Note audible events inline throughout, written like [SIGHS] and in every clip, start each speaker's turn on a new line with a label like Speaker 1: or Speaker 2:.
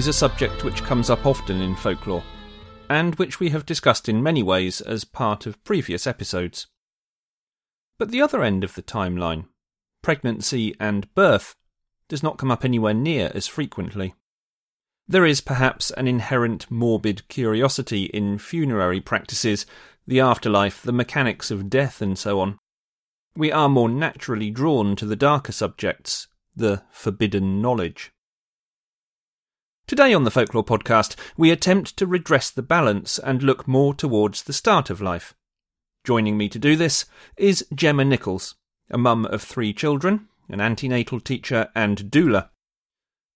Speaker 1: Is a subject which comes up often in folklore, and which we have discussed in many ways as part of previous episodes. But the other end of the timeline, pregnancy and birth, does not come up anywhere near as frequently. There is perhaps an inherent morbid curiosity in funerary practices, the afterlife, the mechanics of death, and so on. We are more naturally drawn to the darker subjects, the forbidden knowledge. Today on the Folklore Podcast, we attempt to redress the balance and look more towards the start of life. Joining me to do this is Jemma Nicholls, a mum of three children, an antenatal teacher, and doula.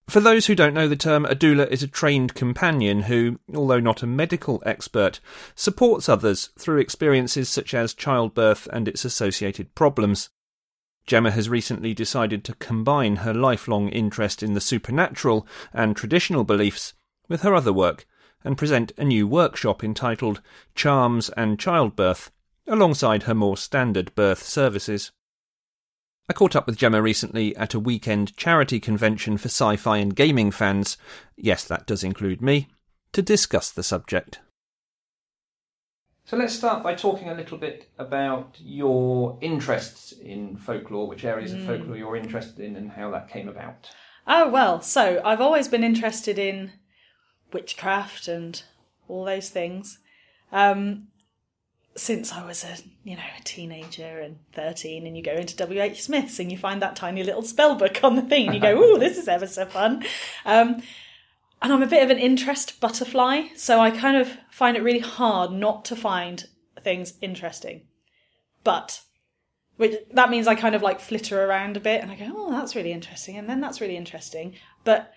Speaker 1: For those who don't know the term, a doula is a trained companion who, although not a medical expert, supports others through experiences such as childbirth and its associated problems. Jemma has recently decided to combine her lifelong interest in the supernatural and traditional beliefs with her other work and present a new workshop entitled Charms and Childbirth alongside her more standard birth services. I caught up with Jemma recently at a weekend charity convention for sci fi and gaming fans, yes, that does include me, to discuss the subject. So let's start by talking a little bit about your interests in folklore, which areas of folklore you're interested in, and how that came about.
Speaker 2: Oh, well, so I've always been interested in witchcraft and all those things. Um, since I was a, you know, a teenager and 13 and you go into WH Smith's and you find that tiny little spell book on the thing and you go, [LAUGHS] ooh, this is ever so fun. Um, and I'm a bit of an interest butterfly, so I kind of find it really hard not to find things interesting. But which that means I kind of like flitter around a bit and I go, oh, that's really interesting, and then that's really interesting. But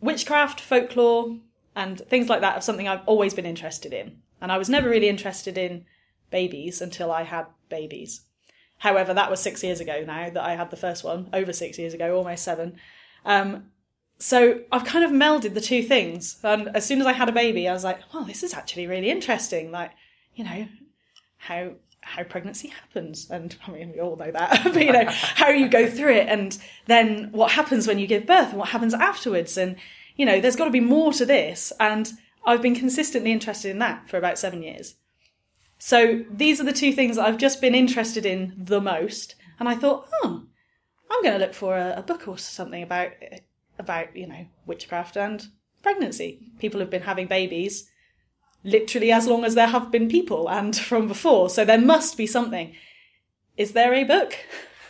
Speaker 2: witchcraft, folklore, and things like that are something I've always been interested in. And I was never really interested in babies until I had babies. However, that was six years ago now that I had the first one, over six years ago, almost seven. Um, so I've kind of melded the two things. And as soon as I had a baby, I was like, well, this is actually really interesting. Like, you know, how how pregnancy happens. And I mean, we all know that, [LAUGHS] but you know, how you go through it and then what happens when you give birth and what happens afterwards. And, you know, there's got to be more to this. And I've been consistently interested in that for about seven years. So these are the two things that I've just been interested in the most. And I thought, oh, I'm going to look for a, a book or something about about you know witchcraft and pregnancy. People have been having babies literally as long as there have been people and [LAUGHS] from before. So there must be something. Is there a book?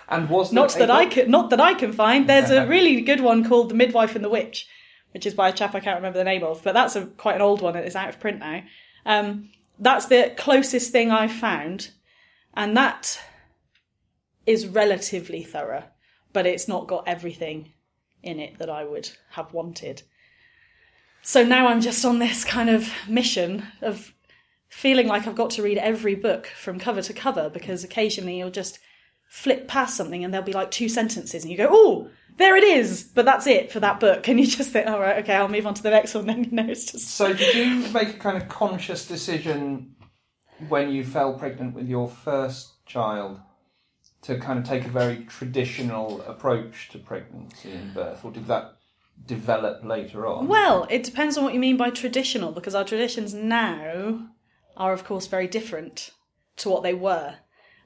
Speaker 1: And was
Speaker 2: not that I can not that I can find. There's a [LAUGHS] really good one called The Midwife and the Witch, which is by a chap I can't remember the name of, but that's a quite an old one. It's out of print now. Um, that's the closest thing I've found, and that is relatively thorough, but it's not got everything in it that I would have wanted. So now I'm just on this kind of mission of feeling like I've got to read every book from cover to cover because occasionally you'll just flip past something and there'll be like two sentences and you go, oh, there it is, but that's it for that book. [LAUGHS] And you just think, all right, okay, I'll move on to the next one. Then [LAUGHS] you know, it's just.
Speaker 1: So, did you make a kind of conscious decision when you fell pregnant with your first child to kind of take a very traditional approach to pregnancy and mm. birth, or did that develop later on?
Speaker 2: Well, it depends on what you mean by traditional, because our traditions now are, of course, very different to what they were.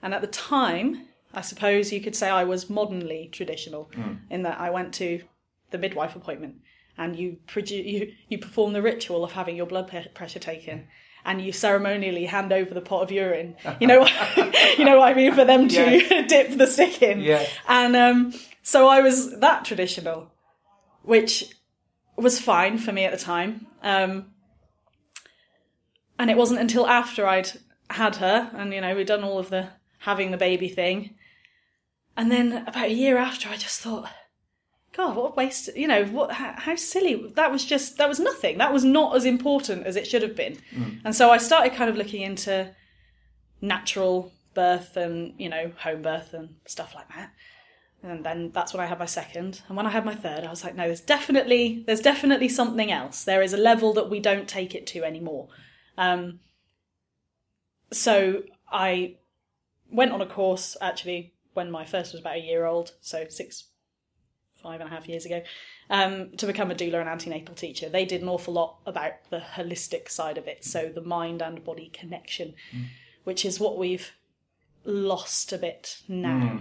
Speaker 2: And at the time, I suppose you could say I was modernly traditional mm. in that I went to the midwife appointment and you, produ- you, you perform the ritual of having your blood pe- pressure taken. And you ceremonially hand over the pot of urine. You know, what, [LAUGHS] you know what I mean for them to
Speaker 1: Yeah. [LAUGHS]
Speaker 2: dip the stick in.
Speaker 1: Yeah.
Speaker 2: And um, so I was that traditional, which was fine for me at the time. Um, and it wasn't until after I'd had her, and you know, we'd done all of the having the baby thing. And then about a year after, I just thought, God, what a waste! You know, what? How, how silly! That was just that was nothing. That was not as important as it should have been. And so I started kind of looking into natural birth and you know home birth and stuff like that. And then that's when I had my second. And when I had my third, I was like, no, there's definitely there's definitely something else. There is a level that we don't take it to anymore. Um, so I went on a course actually when my first was about a year old, so six, five and a half years ago, um, to become a doula and antenatal teacher. They did an awful lot about the holistic side of it, so the mind and body connection, which is what we've lost a bit now.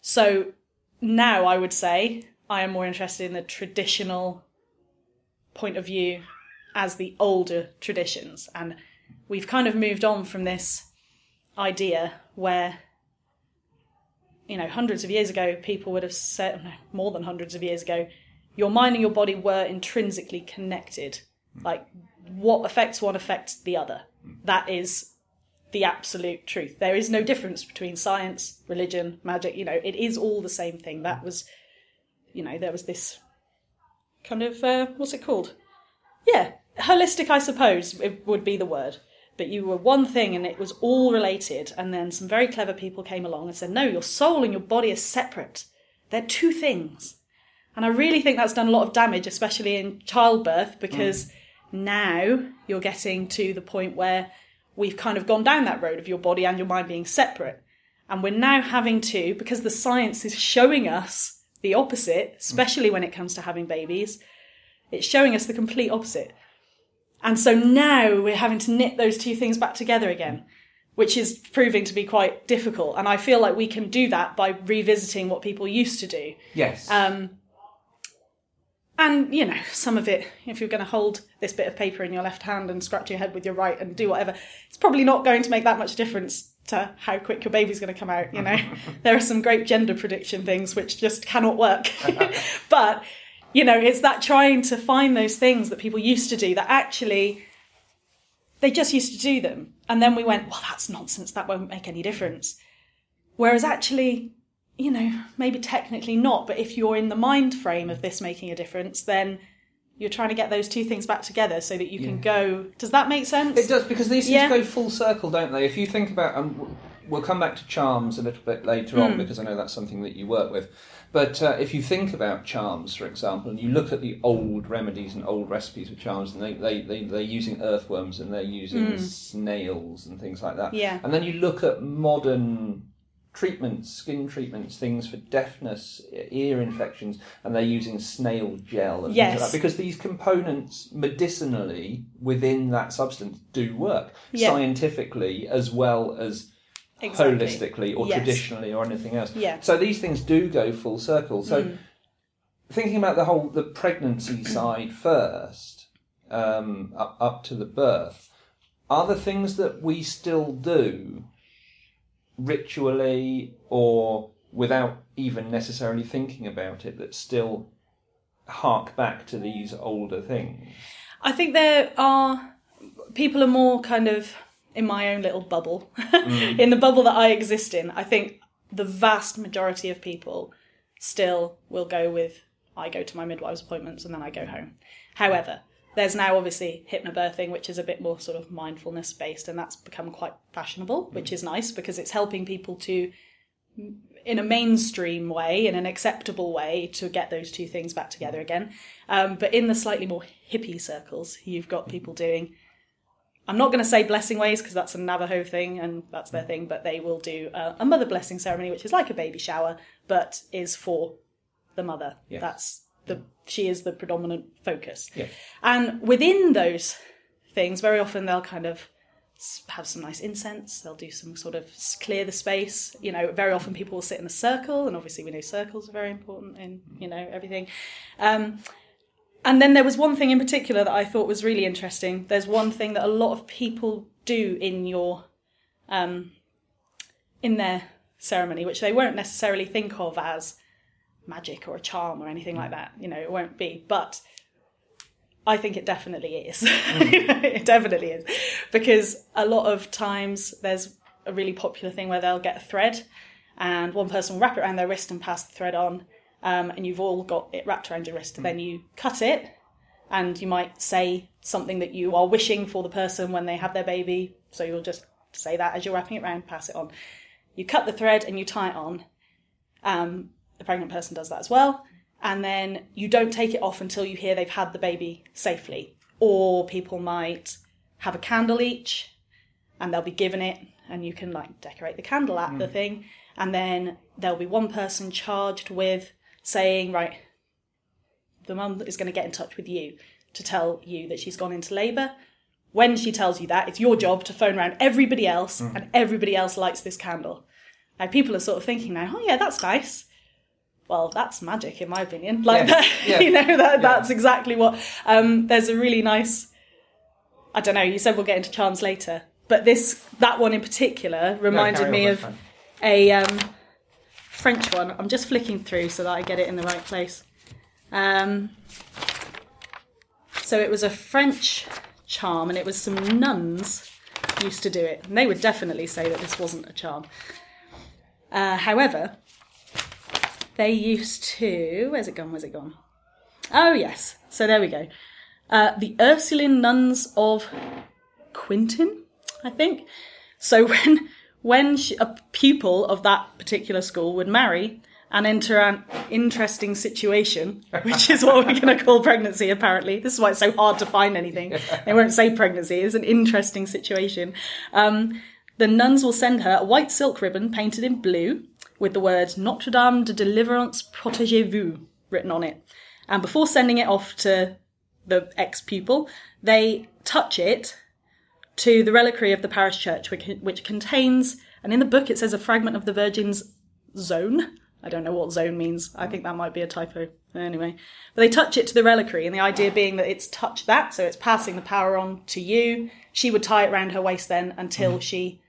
Speaker 2: So now I would say I am more interested in the traditional point of view as the older traditions. And we've kind of moved on from this idea where, you know, hundreds of years ago, people would have said, no, more than hundreds of years ago, your mind and your body were intrinsically connected. Like, what affects one affects the other. That is the absolute truth. There is no difference between science, religion, magic, you know, it is all the same thing. That was, you know, there was this kind of, uh, what's it called? Yeah, holistic, I suppose, it would be the word. But you were one thing and it was all related. And then some very clever people came along and said, no, your soul and your body are separate. They're two things. And I really think that's done a lot of damage, especially in childbirth, because mm. now you're getting to the point where we've kind of gone down that road of your body and your mind being separate. And we're now having to, because the science is showing us the opposite, especially when it comes to having babies, it's showing us the complete opposite. And so now we're having to knit those two things back together again, which is proving to be quite difficult. And I feel like we can do that by revisiting what people used to do.
Speaker 1: Yes.
Speaker 2: Um, and, you know, some of it, if you're going to hold this bit of paper in your left hand and scratch your head with your right and do whatever, it's probably not going to make that much difference to how quick your baby's going to come out, you know. [LAUGHS] there are some great gender prediction things which just cannot work. [LAUGHS] [LAUGHS] but, you know, it's that trying to find those things that people used to do that actually they just used to do them. And then we went, well, that's nonsense. That won't make any difference. Whereas actually, you know, maybe technically not, but if you're in the mind frame of this making a difference, then you're trying to get those two things back together so that you can go. Does that make sense?
Speaker 1: It does because these things
Speaker 2: Yeah.
Speaker 1: go full circle, don't they? If you think about, um, we'll come back to charms a little bit later
Speaker 2: Hmm.
Speaker 1: on because I know that's something that you work with. But uh, if you think about charms, for example, and you look at the old remedies and old recipes for charms, and they, they, they, they're using earthworms and they're using snails and things like that.
Speaker 2: Hmm. Yeah.
Speaker 1: And then you look at modern treatments, skin treatments, things for deafness, ear infections, and they're using snail gel and things
Speaker 2: Yes.
Speaker 1: like that because these components medicinally within that substance do work
Speaker 2: Yeah.
Speaker 1: scientifically as well as
Speaker 2: Exactly.
Speaker 1: holistically or
Speaker 2: Yes.
Speaker 1: traditionally or anything else.
Speaker 2: Yeah.
Speaker 1: So these things do go full circle. So
Speaker 2: Mm.
Speaker 1: thinking about the whole the pregnancy [CLEARS THROAT] side first, um, up up to the birth, are the things that we still do ritually or without even necessarily thinking about it that still hark back to these older things?
Speaker 2: I think there are people are more kind of in my own little bubble, [LAUGHS] mm. in the bubble that I exist in. I think the vast majority of people still will go with I go to my midwife's appointments and then I go home. However, there's now obviously hypnobirthing, which is a bit more sort of mindfulness based, and that's become quite fashionable, mm. which is nice because it's helping people to in a mainstream way, in an acceptable way, to get those two things back together mm. again. Um, but in the slightly more hippie circles, you've got people doing. I'm not going to say blessing ways because that's a Navajo thing and that's their mm. thing, but they will do a, a mother blessing ceremony, which is like a baby shower, but is for the mother.
Speaker 1: Yes.
Speaker 2: That's the mm. she is the predominant focus.
Speaker 1: Yeah.
Speaker 2: And within those things, very often they'll kind of have some nice incense. They'll do some sort of clear the space. You know, very often people will sit in a circle, and obviously we know circles are very important in mm. you know everything. Um, and then there was one thing in particular that I thought was really interesting. There's one thing that a lot of people do in your um, in their ceremony, which they won't necessarily think of as magic or a charm or anything like that. You know, it won't be, but I think it definitely is. [LAUGHS] it definitely is. Because a lot of times there's a really popular thing where they'll get a thread and one person will wrap it around their wrist and pass the thread on. Um, and you've all got it wrapped around your wrist. Then you cut it and you might say something that you are wishing for the person when they have their baby. So you'll just say that as you're wrapping it around, pass it on. You cut the thread and you tie it on. Um, the pregnant person does that as well. And then you don't take it off until you hear they've had the baby safely. Or people might have a candle each and they'll be given it and you can like decorate the candle at the thing. And then there'll be one person charged with saying, right, the mum is going to get in touch with you to tell you that she's gone into labour. When she tells you that, it's your job to phone around everybody else, and everybody else lights this candle. Now, people are sort of thinking now, oh, yeah, that's nice. Well, that's magic, in my opinion. Like,
Speaker 1: Yeah,
Speaker 2: that, [LAUGHS]
Speaker 1: yeah,
Speaker 2: you know, that, that's exactly what. Um, there's a really nice. I don't know. You said we'll get into charms later, but this that one in particular reminded me of a um, French one. I'm just flicking through so that I get it in the right place. Um, so it was a French charm, and it was some nuns used to do it. And they would definitely say that this wasn't a charm. Uh, however, they used to. Where's it gone? Where's it gone? Oh, yes. So there we go. Uh, the Ursuline nuns of Quintin, I think. So [LAUGHS] when when she, a pupil of that particular school would marry and enter an interesting situation, [LAUGHS] which is what we're going to call pregnancy, apparently. This is why it's so hard to find anything. They won't say pregnancy. It's an interesting situation. Um, the nuns will send her a white silk ribbon painted in blue with the words Notre Dame de Deliverance Protégez-vous written on it. And before sending it off to the ex pupil, they touch it to the reliquary of the parish church, which, which contains, and in the book it says a fragment of the Virgin's zone. I don't know what zone means. I think that might be a typo. Anyway, but they touch it to the reliquary, and the idea being that it's touch that, so it's passing the power on to you. She would tie it around her waist then until mm. she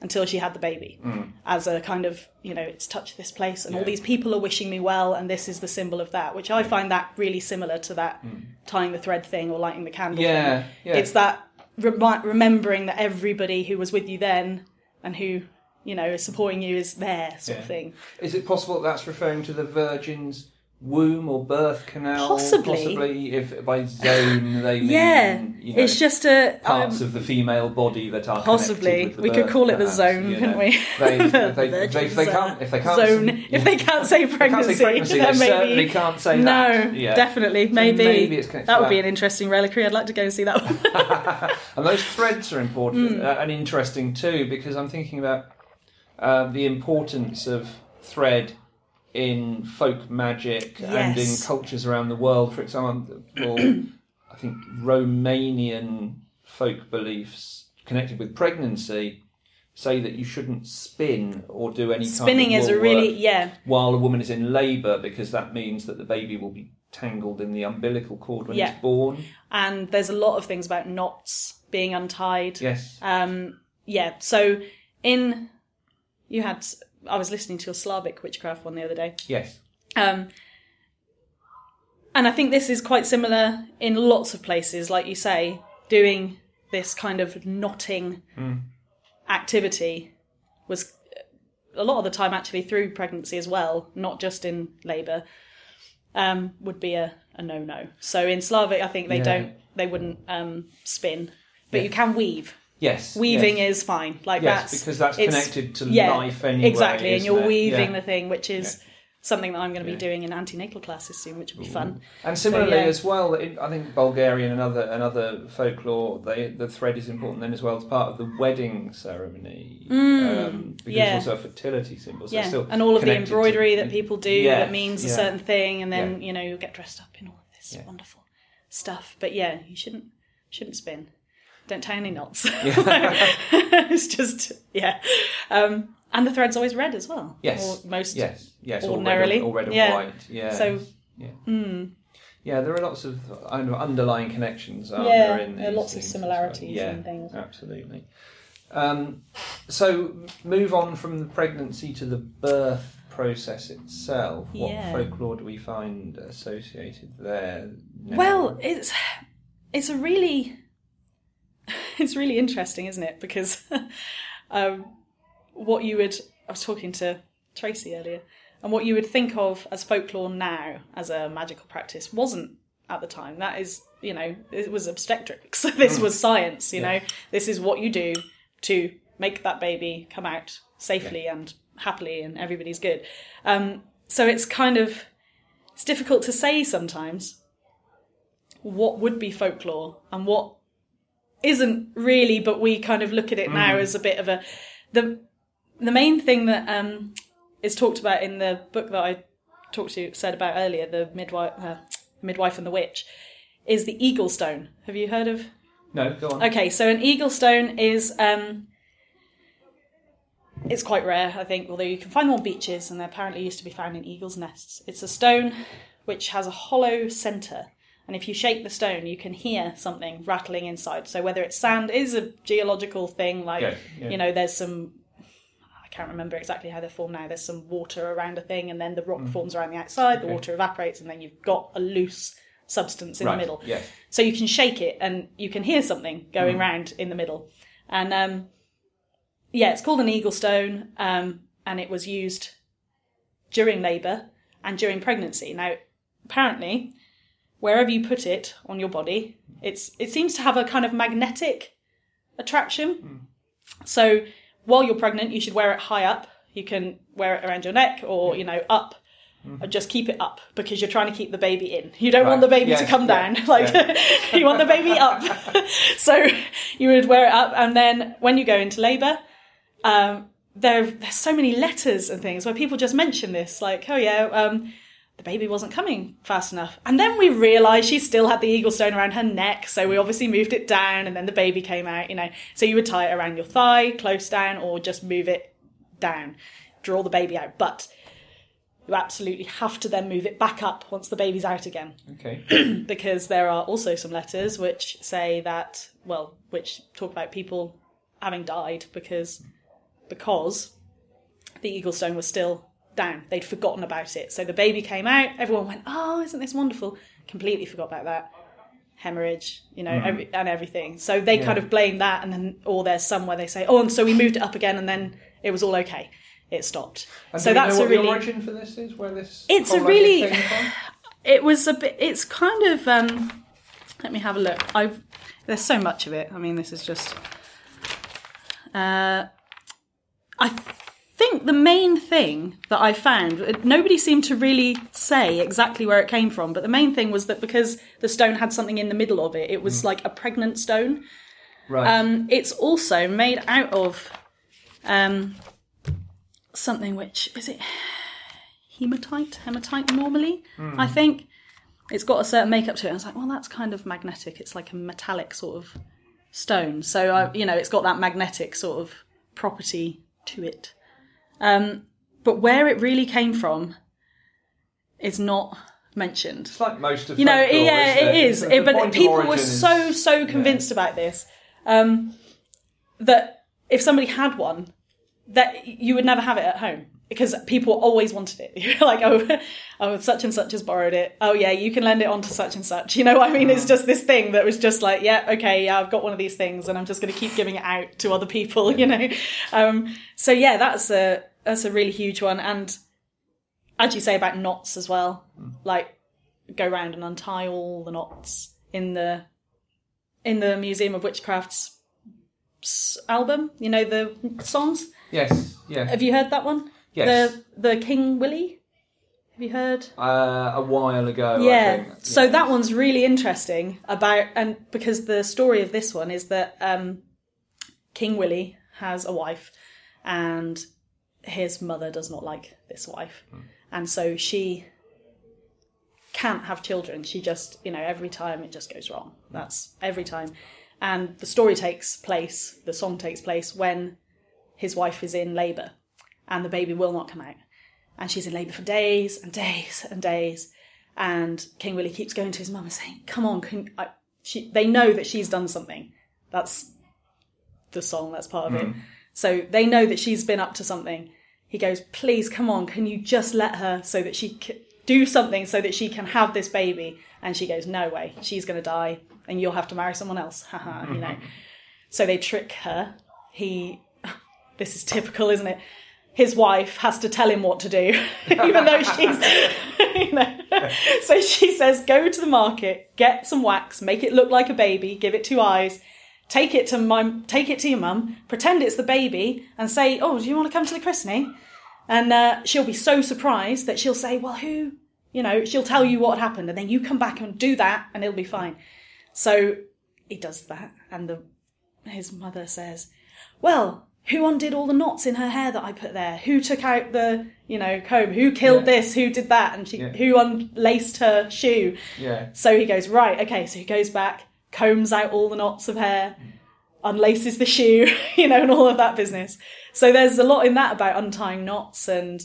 Speaker 2: until she had the baby mm. as a kind of you know it's touched this place and all these people are wishing me well and this is the symbol of that which i find that really similar to that mm. tying the thread thing or lighting the candle
Speaker 1: Yeah,
Speaker 2: thing.
Speaker 1: yeah.
Speaker 2: it's that remi- remembering that everybody who was with you then and who you know is supporting you is there sort of thing.
Speaker 1: Is it possible that that's referring to the Virgin's womb or birth canal?
Speaker 2: Possibly.
Speaker 1: Possibly, if by zone they [LAUGHS] mean
Speaker 2: yeah
Speaker 1: you know,
Speaker 2: it's just a
Speaker 1: parts
Speaker 2: um,
Speaker 1: of the female body that are
Speaker 2: Possibly. We could call it the zone,
Speaker 1: you
Speaker 2: couldn't we?
Speaker 1: They, they, [LAUGHS] they, they
Speaker 2: uh,
Speaker 1: can't, if they can't
Speaker 2: zone if they can't [LAUGHS] say
Speaker 1: can't
Speaker 2: pregnancy,
Speaker 1: say pregnancy,
Speaker 2: then
Speaker 1: they
Speaker 2: maybe
Speaker 1: certainly can't say
Speaker 2: no
Speaker 1: that. Yeah.
Speaker 2: definitely maybe,
Speaker 1: maybe
Speaker 2: that
Speaker 1: to
Speaker 2: would be an interesting reliquary i'd like to go and see that one
Speaker 1: And those threads are important uh, and interesting too because I'm thinking about uh, the importance of thread in folk magic and in cultures around the world. For example, I think Romanian folk beliefs connected with pregnancy say that you shouldn't spin or do any
Speaker 2: spinning
Speaker 1: kind
Speaker 2: is
Speaker 1: of
Speaker 2: a really yeah
Speaker 1: while a woman is in labour because that means that the baby will be tangled in the umbilical cord when
Speaker 2: Yeah.
Speaker 1: it's born.
Speaker 2: and there's a lot of things about knots being untied
Speaker 1: Yes.
Speaker 2: um yeah so in you had i was listening to your slavic witchcraft one the other day
Speaker 1: yes.
Speaker 2: Um, and I think this is quite similar in lots of places, like you say, doing this kind of knotting activity was a lot of the time actually through pregnancy as well, not just in labour, um, would be a, a no no. So in Slavic, I think they
Speaker 1: Yeah.
Speaker 2: don't, they wouldn't um, spin, but
Speaker 1: Yeah.
Speaker 2: you can weave.
Speaker 1: Yes.
Speaker 2: Weaving
Speaker 1: yes.
Speaker 2: is fine. Like
Speaker 1: Yes,
Speaker 2: that's
Speaker 1: because that's connected to
Speaker 2: yeah,
Speaker 1: life anyway.
Speaker 2: Exactly, and you're
Speaker 1: it?
Speaker 2: weaving
Speaker 1: Yeah.
Speaker 2: the thing, which is something that I'm going to be
Speaker 1: Yeah.
Speaker 2: doing in antenatal classes soon, which will be fun.
Speaker 1: And similarly
Speaker 2: yeah.
Speaker 1: as well, in, I think Bulgarian and other and other folklore, they, the thread is important then as well as part of the wedding ceremony. um, because
Speaker 2: Mm, yeah.
Speaker 1: it's also a fertility symbol. So
Speaker 2: yeah,
Speaker 1: still
Speaker 2: and all of the
Speaker 1: connected to-
Speaker 2: embroidery that people do
Speaker 1: Yeah,
Speaker 2: that means a certain thing, and then
Speaker 1: Yeah.
Speaker 2: you know you'll get dressed up in all of this
Speaker 1: Yeah.
Speaker 2: wonderful stuff. But yeah, you shouldn't shouldn't spin. Don't tie any knots. [LAUGHS] it's just yeah, um, and the thread's always red as well.
Speaker 1: Yes.
Speaker 2: or most
Speaker 1: Yes, yes,
Speaker 2: ordinarily.
Speaker 1: or red, or red and
Speaker 2: Yeah.
Speaker 1: white. Yeah.
Speaker 2: So
Speaker 1: yeah, yeah. there are lots of underlying connections. Aren't
Speaker 2: Yeah,
Speaker 1: there, in
Speaker 2: there are lots of similarities
Speaker 1: well?
Speaker 2: and things.
Speaker 1: Absolutely. Um, so move on from the pregnancy to the birth process itself. What
Speaker 2: Yeah.
Speaker 1: folklore do we find associated there? now?
Speaker 2: Well, it's it's a really [LAUGHS] it's really interesting, isn't it? Because [LAUGHS] um, what you would I was talking to Tracy earlier, and what you would think of as folklore now as a magical practice wasn't at the time. That is, you know, it was obstetrics. [LAUGHS] this was science. You know, this is what you do to make that baby come out safely and happily, and everybody's good. Um, so it's kind of it's difficult to say sometimes what would be folklore and what isn't really but we kind of look at it now as a bit of a the the main thing that um is talked about in the book that I talked to you said about earlier, the midwife, uh, midwife and the witch, is the eagle stone. Have you heard of?
Speaker 1: No, go on.
Speaker 2: Okay, so an eagle stone is um, it's quite rare, I think, although you can find them on beaches, and they apparently used to be found in eagles' nests. It's a stone which has a hollow centre, and if you shake the stone, you can hear something rattling inside. So whether it's sand is a geological thing, like
Speaker 1: Yeah, yeah.
Speaker 2: you know, there's some. I can't remember exactly how they're formed now. There's some water around a thing, and then the
Speaker 1: Mm.
Speaker 2: rock forms around the outside. The water evaporates, and then you've got a loose substance in
Speaker 1: right.
Speaker 2: the middle.
Speaker 1: Yes.
Speaker 2: So you can shake it and you can hear something going
Speaker 1: Mm.
Speaker 2: round in the middle. And um, yeah, it's called an eagle stone, um, and it was used during labour and during pregnancy. Now, apparently, wherever you put it on your body, it's it seems to have a kind of magnetic attraction. So while you're pregnant, you should wear it high up. You can wear it around your neck or you know up. Or just keep it up because you're trying to keep the baby in. You don't want the
Speaker 1: Right.
Speaker 2: baby to come
Speaker 1: yeah,
Speaker 2: down. [LAUGHS] Like [LAUGHS] you want the baby up. [LAUGHS] so you would wear it up, and then when you go into labour, um, there there's so many letters and things where people just mention this, like, oh yeah, um, the baby wasn't coming fast enough, and then we realised she still had the eagle stone around her neck, so we obviously moved it down, and then the baby came out. You know, so you would tie it around your thigh, close down, or just move it down, draw the baby out, but. You absolutely have to then move it back up once the baby's out again [CLEARS THROAT]
Speaker 1: Okay.
Speaker 2: because there are also some letters which say that well which talk about people having died because because the eagle stone was still down they'd forgotten about it. So the baby came out everyone went oh isn't this wonderful? Completely forgot about that. Hemorrhage you know every, and everything. So they kind of blame that and then or there's some where they say oh and so we moved it up again and then it was all okay. It stopped.
Speaker 1: And
Speaker 2: so that's
Speaker 1: know
Speaker 2: a
Speaker 1: what
Speaker 2: really
Speaker 1: the origin for this is? Where this?
Speaker 2: It's a really- [SIGHS] it was a bit it's kind of um let me have a look. I've there's so much of it. I mean this is just uh i think the main thing that i found nobody seemed to really say exactly where it came from but the main thing was that because the stone had something in the middle of it it was like a pregnant stone
Speaker 1: Right.
Speaker 2: um, it's also made out of um, something which is it hematite, hematite normally. I think it's got a certain makeup to it. I was like, well, that's kind of magnetic. It's like a metallic sort of stone, so I, you know, it's got that magnetic sort of property to it. Um, but where it really came from is not mentioned
Speaker 1: it's like most of
Speaker 2: you know,
Speaker 1: folklore,
Speaker 2: yeah, it is. It- but people were
Speaker 1: is-
Speaker 2: so so convinced about this um, that if somebody had one, that you would never have it at home because people always wanted it. [LAUGHS] You're like, oh, oh, such and such has borrowed it. Oh yeah, you can lend it on to such and such. You know, what I mean, it's just this thing that was just like, yeah, okay, yeah, I've got one of these things, and I'm just going to keep giving it out to other people. [LAUGHS] You know, um, so yeah, that's a that's a really huge one, and as you say about knots as well, like go round and untie all the knots in the in the Museum of Witchcraft's album. You know the songs.
Speaker 1: Yes. Yes.
Speaker 2: Have you heard that one?
Speaker 1: Yes.
Speaker 2: The the King Willie. Have you heard?
Speaker 1: uh, a while ago. I
Speaker 2: yeah. So that one's really interesting about and because the story of this one is that um, King Willie has a wife and his mother does not like this wife, hmm. and so she can't have children. She just, you know, every time it just goes wrong. Hmm. That's every time. And the story takes place, the song takes place when his wife is in labour and the baby will not come out. And she's in labour for days and days and days. And King Willie keeps going to his mum and saying, Come on, can I, she, they know that she's done something. That's the song, that's part of it. Hmm. So they know that she's been up to something. He goes, Please, come on, can you just let her so that she can do something so that she can have this baby? And she goes, No way, she's going to die and you'll have to marry someone else. [LAUGHS] Haha, you know. [LAUGHS] So they trick her. He, [LAUGHS] this is typical, isn't it? His wife has to tell him what to do, even though she's, you know. So she says, go to the market, get some wax, make it look like a baby, give it two eyes, take it to my, take it to your mum, pretend it's the baby, and say, oh, do you want to come to the christening? And uh, she'll be so surprised that she'll say, well, who, you know, she'll tell you what happened, and then you come back and do that, and it'll be fine. So he does that, and the his mother says, "Well, who undid all the knots in her hair that I put there? Who took out the, you know, comb? Who killed
Speaker 1: Yeah.
Speaker 2: this? Who did that? And she,
Speaker 1: Yeah.
Speaker 2: who unlaced her shoe?
Speaker 1: Yeah.
Speaker 2: So he goes, right, okay, so he goes back, combs out all the knots of hair, unlaces the shoe, [LAUGHS] you know, and all of that business. So there's a lot in that about untying knots and,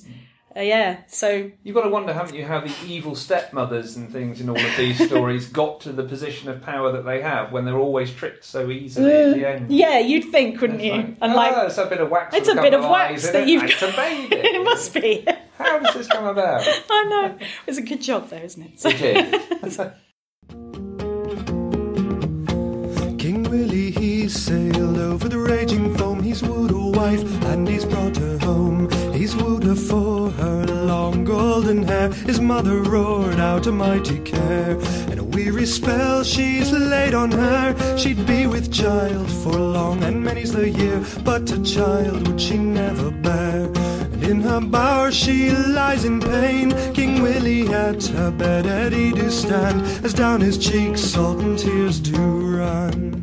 Speaker 2: uh, yeah, so
Speaker 1: You've got to wonder, haven't you, how the evil stepmothers and things in all of these [LAUGHS] stories got to the position of power that they have when they're always tricked so easily at the end.
Speaker 2: yeah, you'd think, wouldn't
Speaker 1: It's
Speaker 2: you?
Speaker 1: like,
Speaker 2: and
Speaker 1: "Oh,
Speaker 2: like,
Speaker 1: it's a bit of wax.
Speaker 2: it's a bit of wax
Speaker 1: eyes
Speaker 2: that you've
Speaker 1: It's a baby. [LAUGHS]
Speaker 2: it must be.
Speaker 1: How does this come about?
Speaker 2: I know. It's a good job, though, isn't it? So-
Speaker 1: It is.
Speaker 3: Willie, he sailed over the raging foam. He's wooed a wife and he's brought her home. He's wooed her for her long golden hair. His mother roared out a mighty care. And a weary spell she's laid on her. She'd be with child for long, and many's the year. But a child would she never bear. And in her bower she lies in pain. King Willie at her bed, Eddie do stand, as down his cheeks salt and tears do run.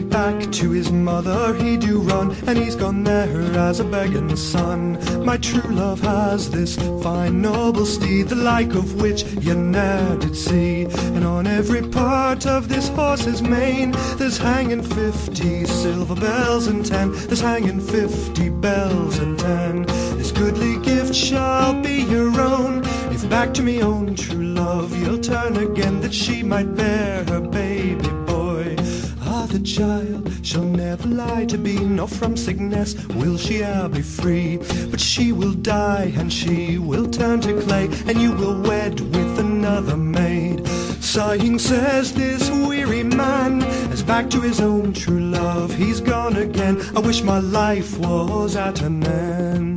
Speaker 3: Back to his mother he do run, and he's gone there as a begging son. My true love has this fine noble steed, the like of which you ne'er did see. And on every part of this horse's mane, there's hanging fifty silver bells and ten. There's hanging fifty bells and ten. This goodly gift shall be your own. If back to me own true love you'll turn again, that she might bear her baby the child shall never lie to be, nor from sickness will she e'er be free. But she will die, and she will turn to clay, and you will wed with another maid. Sighing says this weary man, as back to his own true love he's gone again. I wish my life was at an end.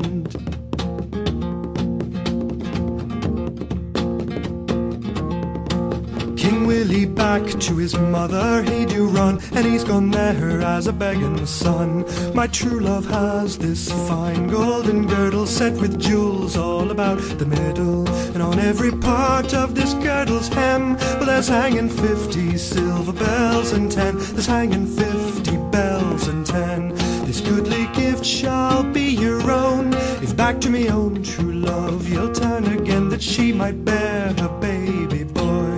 Speaker 3: Back to his mother he do run, and he's gone there as a begging son. My true love has this fine golden girdle set with jewels all about the middle, and on every part of this girdle's hem, well, there's hanging fifty silver bells and ten. There's hanging fifty bells and ten. This goodly gift shall be your own. If back to me own true love you'll turn again, that she might bear her baby boy.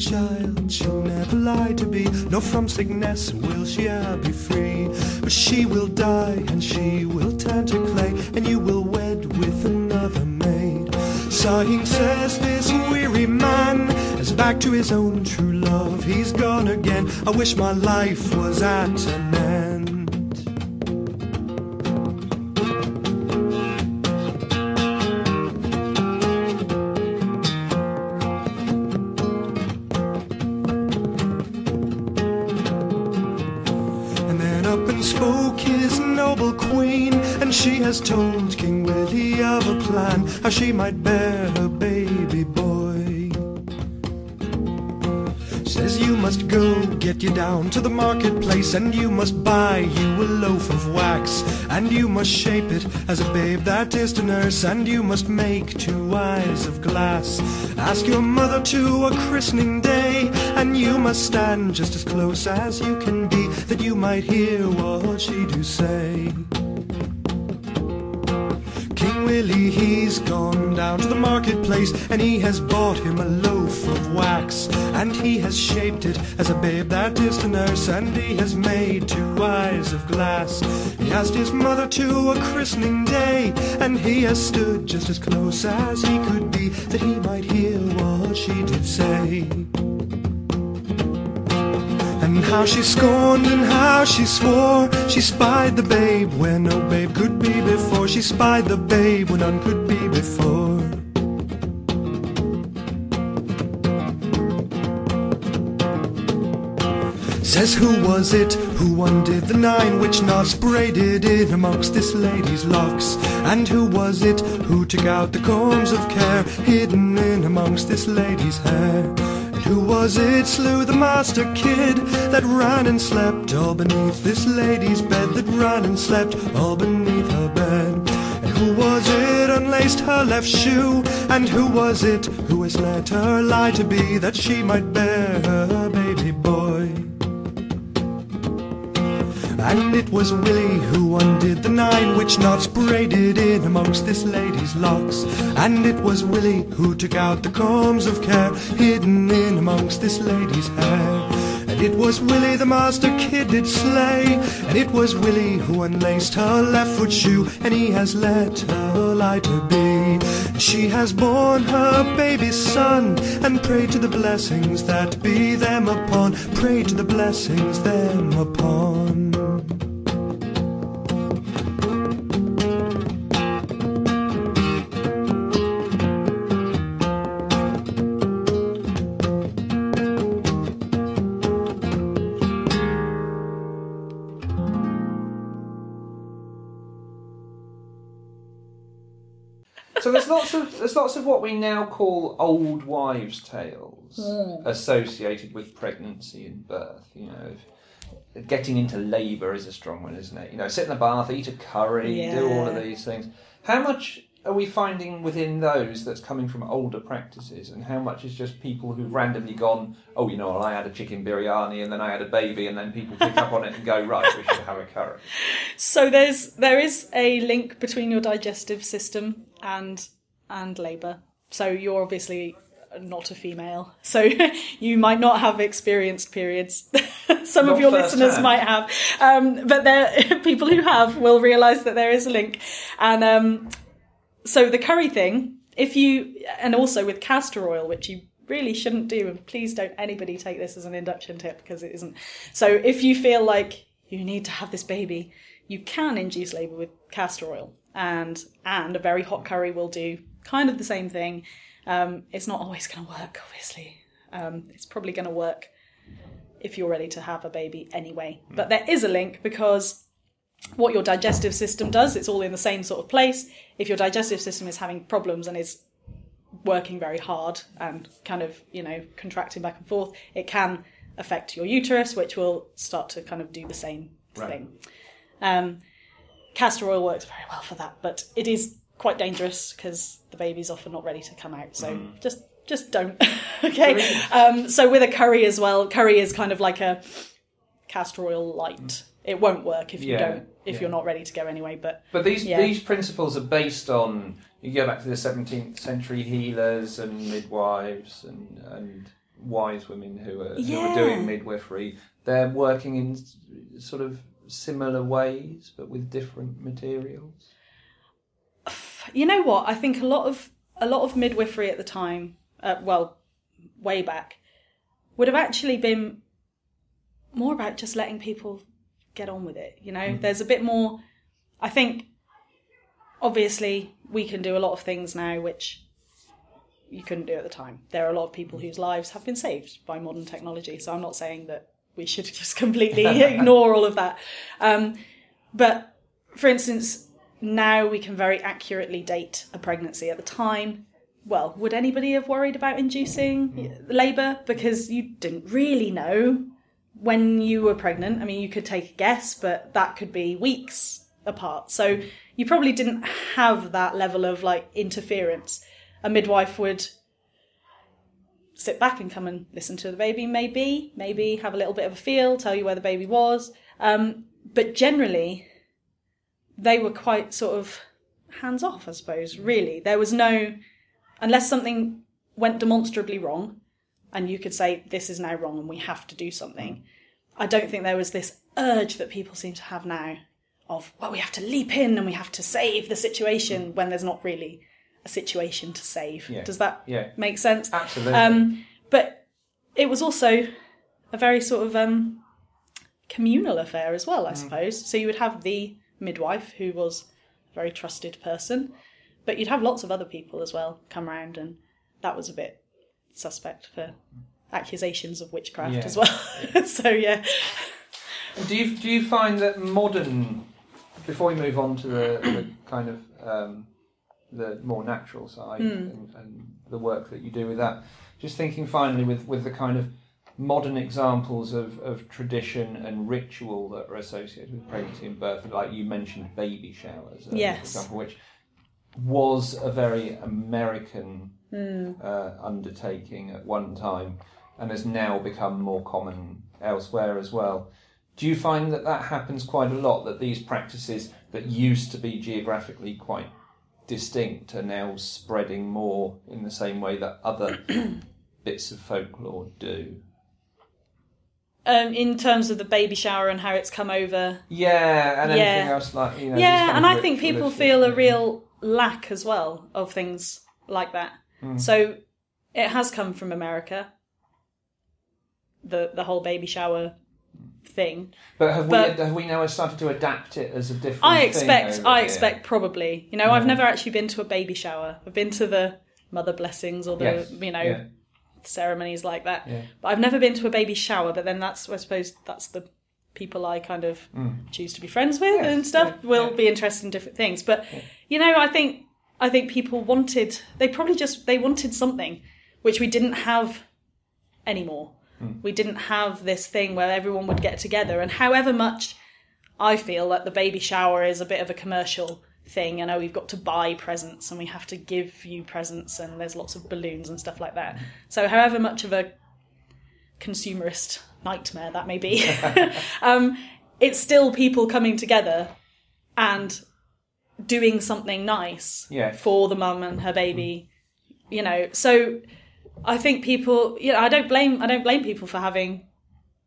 Speaker 3: Ah, she'll never lie to be, nor from sickness will she e'er be free. But she will die, and she will turn to clay, and you will wed with another maid. Sighing says this weary man, as back to his own true love he's gone again. I wish my life was at an end. How she might bear her baby boy. Says you must go, get you down to the marketplace, and you must buy you a loaf of wax, and you must shape it as a babe that is to nurse, and you must make two eyes of glass. Ask your mother to a christening day, and you must stand just as close as you can be, that you might hear what she do say. He's gone down to the marketplace and he has bought him a loaf of wax. And he has shaped it as a babe that is to nurse, and he has made two eyes of glass. He asked his mother to a christening day, and he has stood just as close as he could be, that he might hear what she did say. How she scorned and how she swore. She spied the babe where no babe could be before. She spied the babe where none could be before. Says who was it who undid the nine witch knots braided in amongst this lady's locks? And who was it who took out the combs of care hidden in amongst this lady's hair? Who was it slew the master kid that ran and slept all beneath this lady's bed? That ran and slept all beneath her bed. And who was it unlaced her left shoe? And who was it who has let her lie to be that she might bear And it was Willie who undid the nine witch knots braided in amongst this lady's locks. And it was Willie who took out the combs of care hidden in amongst this lady's hair. And it was Willie the master kid did slay. And it was Willie who unlaced her left foot shoe. And he has let her lighter be. And she has borne her baby son. And prayed to the blessings that be them upon. Pray to the blessings them upon.
Speaker 1: There's lots of there's lots of what we now call old wives' tales hmm. associated with pregnancy and birth. You know, getting into labour is a strong one, isn't it? You know, sit in the bath, eat a curry, do all of these things. How much are we finding within those that's coming from older practices, and how much is just people who've randomly gone, oh, you know, well, I had a chicken biryani and then I had a baby, and then people pick up on it and go, right, we should have a curry. [LAUGHS]
Speaker 2: So there's there is a link between your digestive system and and labour. So you're obviously not a female, so [LAUGHS] you might not have experienced periods. [LAUGHS] Some
Speaker 1: Not
Speaker 2: of your listeners might have, um, but there [LAUGHS] people who have will realise that there is a link. And um, so the curry thing, if you and also with castor oil, which you really shouldn't do, and please don't anybody take this as an induction tip because it isn't. So if you feel like you need to have this baby, you can induce labour with castor oil, and and a very hot curry will do kind of the same thing. Um, it's not always going to work, obviously. Um, it's probably going to work if you're ready to have a baby anyway. But there is a link because what your digestive system does, it's all in the same sort of place. If your digestive system is having problems and is working very hard and kind of, you know, contracting back and forth, it can affect your uterus, which will start to kind of do the same
Speaker 1: Right.
Speaker 2: thing. Um, castor oil works very well for that, but it is quite dangerous because the baby's often not ready to come out. So just just don't. [LAUGHS] okay. Um, so with a curry as well, curry is kind of like a castor oil light. It won't work if you
Speaker 1: Yeah,
Speaker 2: don't if
Speaker 1: yeah.
Speaker 2: you're not ready to go anyway. But
Speaker 1: But these
Speaker 2: Yeah.
Speaker 1: these principles are based on you go back to the seventeenth century healers and midwives and and wise women who are who are doing midwifery. They're working in sort of similar ways, but with different materials.
Speaker 2: You know what? I think a lot of a lot of midwifery at the time, uh, well, way back, would have actually been more about just letting people get on with it. You know, there's a bit more. I think, obviously, we can do a lot of things now which you couldn't do at the time. There are a lot of people whose lives have been saved by modern technology. So I'm not saying that we should [LAUGHS] just completely [LAUGHS] ignore all of that. Um, but for instance, now we can very accurately date a pregnancy at the time. Well, would anybody have worried about inducing labour because you didn't really know when you were pregnant? I mean, you could take a guess, but that could be weeks apart. So you probably didn't have that level of like interference. A midwife would sit back and come and listen to the baby, maybe, maybe have a little bit of a feel, tell you where the baby was. Um, but generally, they were quite sort of hands off, I suppose, really. There was no, unless something went demonstrably wrong, and you could say, this is now wrong and we have to do something. I don't think there was this urge that people seem to have now of, well, we have to leap in and we have to save the situation when there's not really a situation to save.
Speaker 1: Yeah.
Speaker 2: Does that
Speaker 1: Yeah.
Speaker 2: make sense?
Speaker 1: Absolutely.
Speaker 2: Um, but it was also a very sort of um, communal affair as well, I suppose. So you would have the midwife, who was a very trusted person, but you'd have lots of other people as well come round, and that was a bit suspect for accusations of witchcraft
Speaker 1: Yeah.
Speaker 2: as well. [LAUGHS] so yeah,
Speaker 1: Do you do you find that modern? Before we move on to the, the kind of um, the more natural side and, and the work that you do with that, just thinking finally with with the kind of modern examples of, of tradition and ritual that are associated with pregnancy and birth, like you mentioned, baby showers, uh,
Speaker 2: Yes.
Speaker 1: for example, which was a very American
Speaker 2: Hmm.
Speaker 1: uh, undertaking at one time and has now become more common elsewhere as well. Do you find that that happens quite a lot? That these practices that used to be geographically quite distinct are now spreading more in the same way that other [CLEARS THROAT] bits of folklore do.
Speaker 2: Um, in terms of the baby shower and how it's come over.
Speaker 1: Yeah, and
Speaker 2: Yeah.
Speaker 1: anything else like you know.
Speaker 2: yeah, and I think people feel a real lack as well of things like that.
Speaker 1: Hmm.
Speaker 2: So it has come from America. The the whole baby shower thing.
Speaker 1: But have
Speaker 2: but-
Speaker 1: we have we now started to adapt it as a different?
Speaker 2: I expect I
Speaker 1: here?
Speaker 2: expect probably. You know, I've never actually been to a baby shower. I've been to the mother blessings or the
Speaker 1: Yes.
Speaker 2: you know
Speaker 1: Yeah.
Speaker 2: Ceremonies like that.
Speaker 1: Yeah.
Speaker 2: But I've never been to a baby shower. But then that's I suppose that's the people I kind of choose to be friends with
Speaker 1: Mm. Yes,
Speaker 2: and stuff
Speaker 1: yeah,
Speaker 2: will
Speaker 1: yeah.
Speaker 2: be interested in different things. But you know, I think I think people wanted they probably just they wanted something which we didn't have anymore.
Speaker 1: Hmm.
Speaker 2: We didn't have this thing where everyone would get together and however much I feel that the baby shower is a bit of a commercial thing. I know we've got to buy presents and we have to give you presents and there's lots of balloons and stuff like that. So, however much of a consumerist nightmare that may be, [LAUGHS] um, it's still people coming together and doing something nice
Speaker 1: Yeah.
Speaker 2: for the mum and her baby. You know, so I think people, you know, I don't blame I don't blame people for having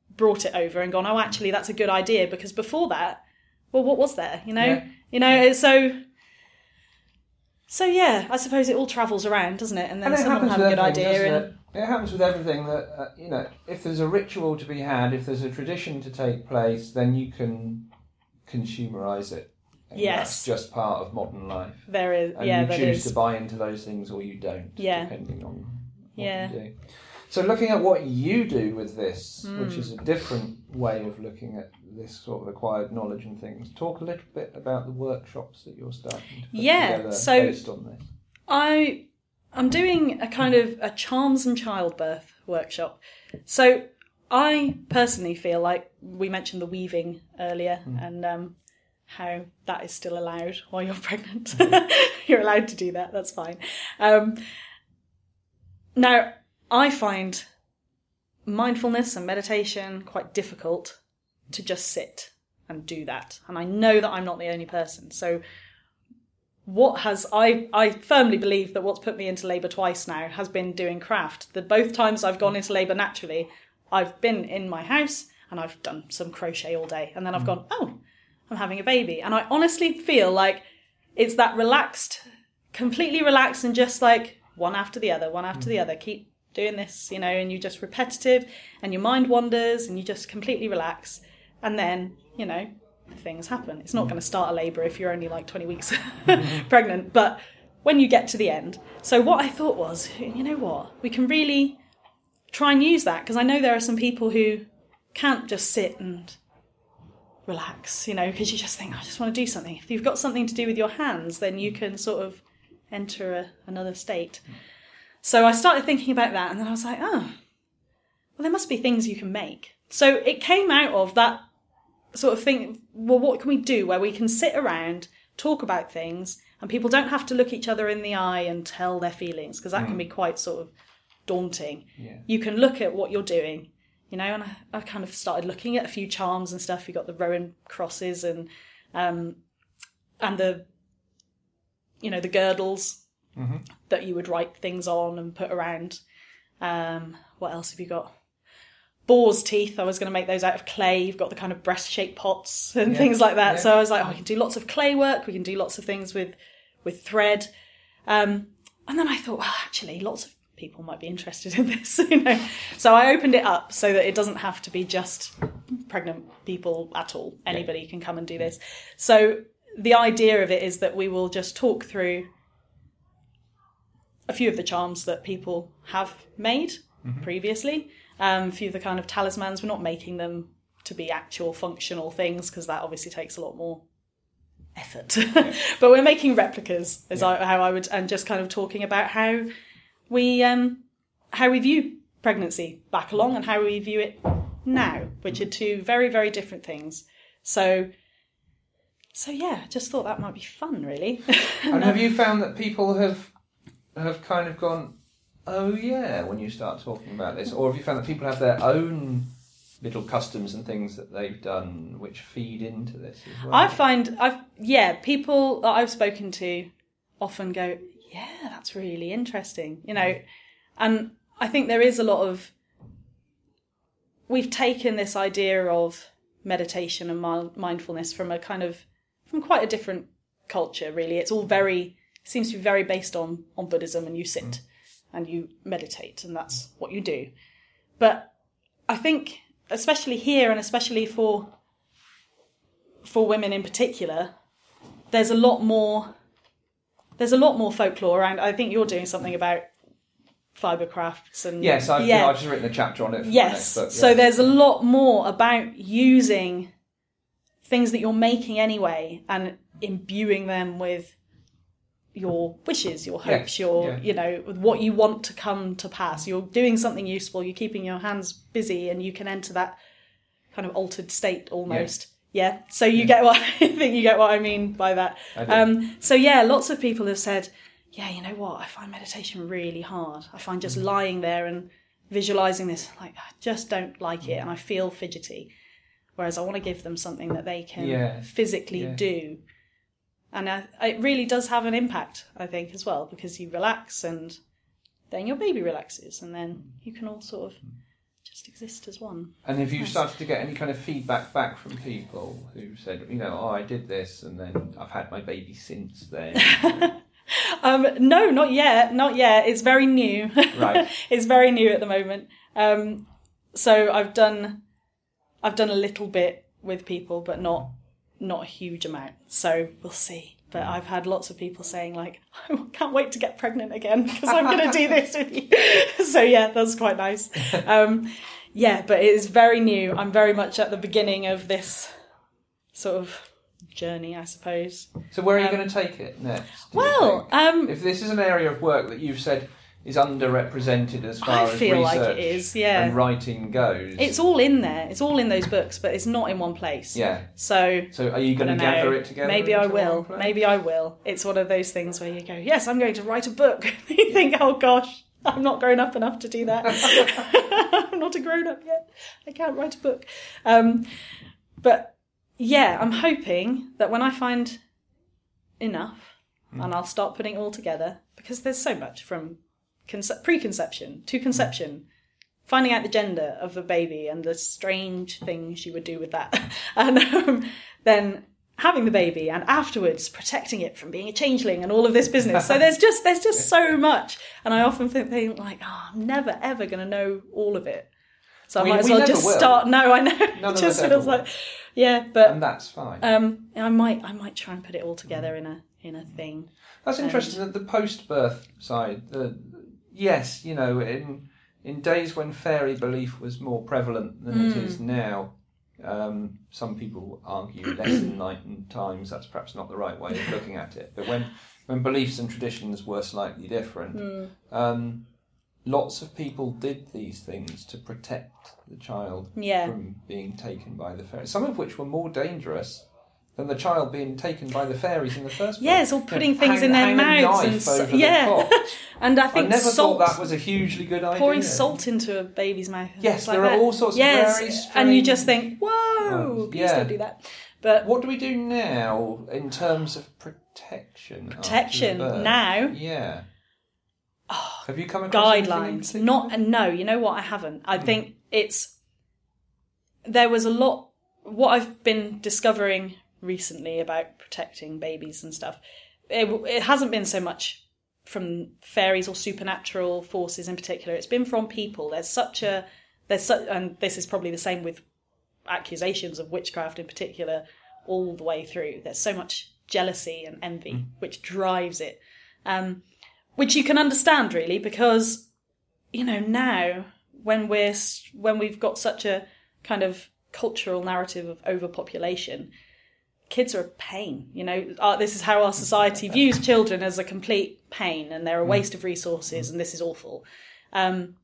Speaker 2: brought it over and gone, oh, actually, that's a good idea because before that, well, what was there? You know,
Speaker 1: Yeah.
Speaker 2: You know, it's so. So yeah, I suppose it all travels around, doesn't it? And then
Speaker 1: And it
Speaker 2: someone have a good idea, and
Speaker 1: it? It happens with everything that uh, you know. If there's a ritual to be had, if there's a tradition to take place, then you can consumerize it. And
Speaker 2: Yes.
Speaker 1: that's just part of modern life.
Speaker 2: there is,
Speaker 1: And
Speaker 2: yeah,
Speaker 1: you choose
Speaker 2: is.
Speaker 1: to buy into those things or you don't,
Speaker 2: Yeah.
Speaker 1: depending on what
Speaker 2: Yeah.
Speaker 1: you do. So, looking at what you do with this,
Speaker 2: Hmm.
Speaker 1: which is a different way of looking at this sort of acquired knowledge and things, talk a little bit about the workshops that you're starting to put
Speaker 2: Yeah,
Speaker 1: together
Speaker 2: so-
Speaker 1: based on this.
Speaker 2: I I'm doing a kind of a charms and childbirth workshop. So I personally feel like we mentioned the weaving earlier and um, how that is still allowed while you're [LAUGHS] pregnant. you're allowed to do that. That's fine. Um, now I find mindfulness and meditation quite difficult to just sit and do that, and I know that I'm not the only person. So what has I I firmly believe that what's put me into labour twice now has been doing craft. The both times I've gone into labour naturally, I've been in my house and I've done some crochet all day, and then I've hmm. gone, oh, I'm having a baby, and I honestly feel like it's that relaxed, completely relaxed, and just like one after the other, one after the hmm. other, keep doing this, you know, and you're just repetitive, and your mind wanders, and you just completely relax, and then you know things happen. It's not mm. going to start a labour if you're only like 20 weeks [LAUGHS] pregnant, but when you get to the end. So, what I thought was, you know what, we can really try and use that because I know there are some people who can't just sit and relax, you know, because you just think, I just want to do something. If you've got something to do with your hands, then you mm. can sort of enter a, another state. Mm. So, I started thinking about that and then I was like, oh, well, there must be things you can make. So, it came out of that sort of thing. well, what can we do where we can sit around, talk about things, and people don't have to look each other in the eye and tell their feelings because that can be quite sort of daunting.
Speaker 1: Yeah.
Speaker 2: You can look at what you're doing, you know, and I, I kind of started looking at a few charms and stuff. You got the Rowan crosses and um, and the you know the girdles that you would write things on and put around. Um, what else have you got? boar's teeth. I was going to make those out of clay. You've got the kind of breast shaped pots [LAUGHS] and
Speaker 1: Yeah,
Speaker 2: things like that.
Speaker 1: yeah.
Speaker 2: So I was like, oh, we can do lots of clay work. We can do lots of things with with thread. Um, and then I thought, well, actually, lots of people might be interested in [LAUGHS] this, you know. So I opened it up so that it doesn't have to be just pregnant people at all. Anybody can come and do this. So the idea of it is that we will just talk through a few of the charms that people have made previously. Um, a few of the kind of talismans. We're not making them to be actual functional things because that obviously takes a lot more effort. [LAUGHS] but we're making replicas, is I, how I would, and just kind of talking about how we um, how we view pregnancy back along and how we view it now, which are two very very different things. So. So yeah, just thought that might be fun, really.
Speaker 1: And have [LAUGHS] you found that people have have kind of gone, oh yeah, when you start talking about this, or have you found that people have their own little customs and things that they've done which feed into this as well.
Speaker 2: I find I've yeah, people that I've spoken to often go, Yeah, that's really interesting. You know, and I think there is a lot of we've taken this idea of meditation and mindfulness from a kind of from quite a different culture really it's all very seems to be very based on on buddhism and you sit and you meditate and that's what you do but i think especially here and especially for for women in particular there's a lot more there's a lot more folklore around i think you're doing something about fiber crafts and
Speaker 1: yes, I've,
Speaker 2: yeah
Speaker 1: I've just written a chapter on it.
Speaker 2: Yes.
Speaker 1: next
Speaker 2: So
Speaker 1: yes.
Speaker 2: there's a lot more about using things that you're making anyway and imbuing them with your wishes, your hopes, your
Speaker 1: yeah.
Speaker 2: you know, what you want to come to pass. You're doing something useful, you're keeping your hands busy and you can enter that kind of altered state almost. Yeah. So you get what [LAUGHS] I think you get what I mean by that. Um so yeah, lots of people have said, Yeah, you know what, I find meditation really hard. I find just lying there and visualizing this like I just don't like it and I feel fidgety. Whereas I want to give them something that they can
Speaker 1: Yeah.
Speaker 2: physically
Speaker 1: Yeah.
Speaker 2: do. And I, it really does have an impact, I think, as well, because you relax and then your baby relaxes, and then you can all sort of just exist as one.
Speaker 1: And have you started to get any kind of feedback back from people who said, you know, oh, I did this and then I've had my baby since then? [LAUGHS]
Speaker 2: Um, no, not yet, not yet. It's very new.
Speaker 1: Right. [LAUGHS]
Speaker 2: it's very new at the moment. Um, so I've done, I've done a little bit with people, but not, not a huge amount. So we'll see. But I've had lots of people saying like, [LAUGHS] I can't wait to get pregnant again because I'm going to do this with you. [LAUGHS] so yeah, that's quite nice. [LAUGHS] Um, yeah, but it is very new. I'm very much at the beginning of this sort of journey, I suppose.
Speaker 1: so where are you going to take it next?
Speaker 2: Um, Well, um,
Speaker 1: if this is an area of work that you've said is underrepresented as far
Speaker 2: I
Speaker 1: as
Speaker 2: feel like
Speaker 1: research
Speaker 2: it is, yeah.
Speaker 1: and writing goes,
Speaker 2: It's all in there. It's all in those books, but it's not in one place.
Speaker 1: yeah.
Speaker 2: So
Speaker 1: So are you going to gather
Speaker 2: know.
Speaker 1: it together?
Speaker 2: Maybe I will. Maybe I will. It's one of those things where you go, "Yes, I'm going to write a book." [LAUGHS] you think, "Oh gosh, I'm not grown up enough to do that. [LAUGHS] [LAUGHS] I'm not a grown up yet. I can't write a book." Um, but yeah, I'm hoping that when I find enough,
Speaker 1: Hmm.
Speaker 2: and I'll start putting it all together because there's so much from conce- preconception to conception finding out the gender of the baby and the strange things you would do with that, [LAUGHS] and um, then having the baby and afterwards protecting it from being a changeling and all of this business. So there's just there's just so [LAUGHS] much, and I often think, think like, oh, I'm never ever going to know all of it. So I
Speaker 1: We-
Speaker 2: might as
Speaker 1: we
Speaker 2: well just
Speaker 1: will.
Speaker 2: start. No, I know.
Speaker 1: None
Speaker 2: it [LAUGHS] just feels
Speaker 1: will.
Speaker 2: like, yeah, but
Speaker 1: And that's fine.
Speaker 2: um, I might I might try and put it all together in a in a thing.
Speaker 1: That's interesting. the post-birth side. The, yes, you know, in in days when fairy belief was more prevalent than it is now, um, some people argue less enlightened times. That's perhaps not the right way of looking at it. But when when beliefs and traditions were slightly different, um, lots of people did these things to protect the child
Speaker 2: Yeah.
Speaker 1: from being taken by the fairies. Some of which were more dangerous. Than the child being taken by the fairies in the first place.
Speaker 2: Yes, or
Speaker 1: You know,
Speaker 2: putting things
Speaker 1: hang-
Speaker 2: in their mouths and so- yeah. [LAUGHS] And I
Speaker 1: I
Speaker 2: think
Speaker 1: never
Speaker 2: salt,
Speaker 1: thought that was a hugely good idea.
Speaker 2: pouring salt into a baby's mouth.
Speaker 1: Yes,
Speaker 2: like
Speaker 1: there are
Speaker 2: that.
Speaker 1: all sorts of
Speaker 2: yes, and you just think, whoa,
Speaker 1: ones.
Speaker 2: please
Speaker 1: Yeah.
Speaker 2: don't do that. But
Speaker 1: What do we do now in terms of protection?
Speaker 2: Protection now?
Speaker 1: Yeah. Ah, Have you come across
Speaker 2: guidelines, not and no. You know what? I haven't. I hmm. think it's there was a lot. What I've been discovering recently about protecting babies and stuff, it, it hasn't been so much from fairies or supernatural forces in particular. It's been from people. There's such a there's such, and this is probably the same with accusations of witchcraft in particular all the way through. There's so much jealousy and envy which drives it, um, which you can understand really because you know now when we're when we've got such a kind of cultural narrative of overpopulation kids are a pain you know? Uh, this is how our society [LAUGHS] views children as a complete pain and they're a waste of resources and this is awful. Um,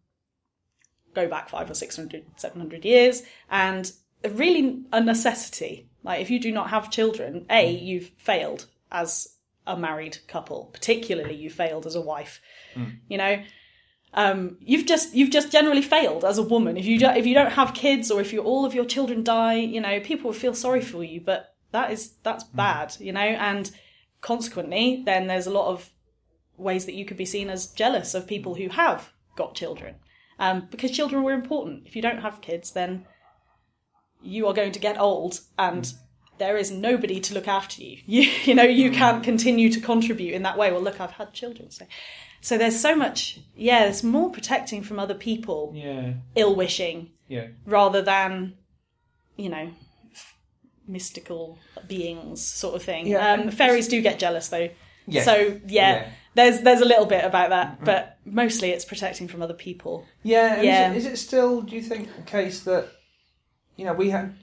Speaker 2: go back five or six hundred, seven hundred years and really a necessity. Like if you do not have children a you've failed as a married couple particularly you failed as a wife you know? Um, you've just you've just generally failed as a woman. If you do, if you don't have kids or if you all of your children die, you know people will feel sorry for you. But that is that's mm. bad, you know, and consequently, then there's a lot of ways that you could be seen as jealous of people mm. who have got children, um, because children were important. If you don't have kids, then you are going to get old and mm. there is nobody to look after you. [LAUGHS] You, you know, you can't continue to contribute in that way. Well, look, I've had children, so so there's so much. Yeah, there's more protecting from other people,
Speaker 1: Yeah.
Speaker 2: ill wishing,
Speaker 1: Yeah.
Speaker 2: rather than you know mystical beings sort of thing.
Speaker 1: Yeah,
Speaker 2: um, fairies do get jealous though.
Speaker 1: Yes.
Speaker 2: So yeah,
Speaker 1: Yeah. Mm-hmm.
Speaker 2: there's there's a little bit about that, but mostly it's protecting from other people.
Speaker 1: Yeah,
Speaker 2: Yeah.
Speaker 1: Is, it, is it still? Do you think the case that you know we had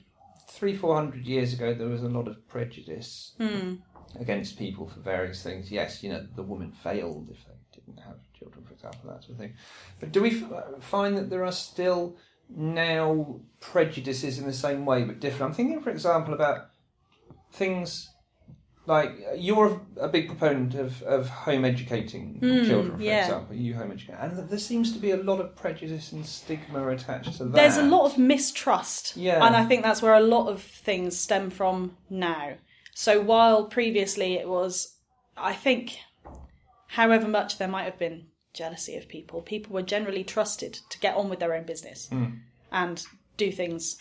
Speaker 1: three, four hundred years ago there was a lot of prejudice
Speaker 2: Hmm.
Speaker 1: against people for various things. Yes, you know the woman failed if they didn't have children, for example, that sort of thing. But do we f- find that there are still now prejudices in the same way but different? I'm thinking, for example, about things. Like you're a big proponent of, of home educating hmm, children, for
Speaker 2: yeah.
Speaker 1: example. You home educate, and there seems to be a lot of prejudice and stigma attached to that.
Speaker 2: There's a lot of mistrust.
Speaker 1: Yeah.
Speaker 2: And I think that's where a lot of things stem from now. So while previously it was, I think, however much there might have been jealousy of people, people were generally trusted to get on with their own business hmm. and do things.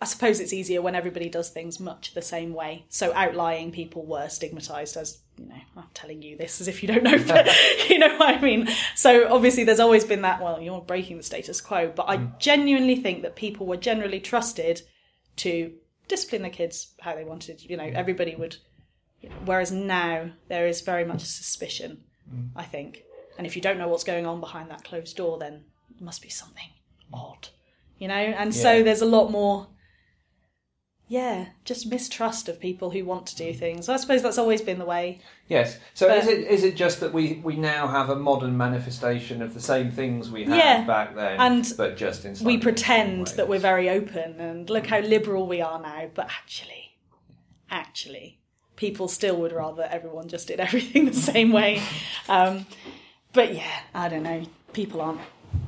Speaker 2: I suppose it's easier when everybody does things much the same way. So outlying people were stigmatized as, you know, I'm telling you this as if you don't know, but [LAUGHS] you know what I mean. So obviously there's always been that, well, you're breaking the status quo. But I hmm. genuinely think that people were generally trusted to discipline their kids how they wanted. You know, hmm. everybody would. You know, whereas now there is very much suspicion, Mm. I think. And if you don't know what's going on behind that closed door, then it must be something mm. odd, you know. And so there's a lot more. Yeah, just mistrust of people who want to do mm. things. I suppose that's always been the way.
Speaker 1: Yes. So
Speaker 2: But-
Speaker 1: is it is it just that we, we now have a modern manifestation of the same things we had
Speaker 2: Yeah.
Speaker 1: back then,
Speaker 2: And
Speaker 1: but just in
Speaker 2: we pretend that we're very open and look how liberal we are now, but actually, actually, people still would rather everyone just did everything [LAUGHS] the same way. Um, but yeah, I don't know. People aren't.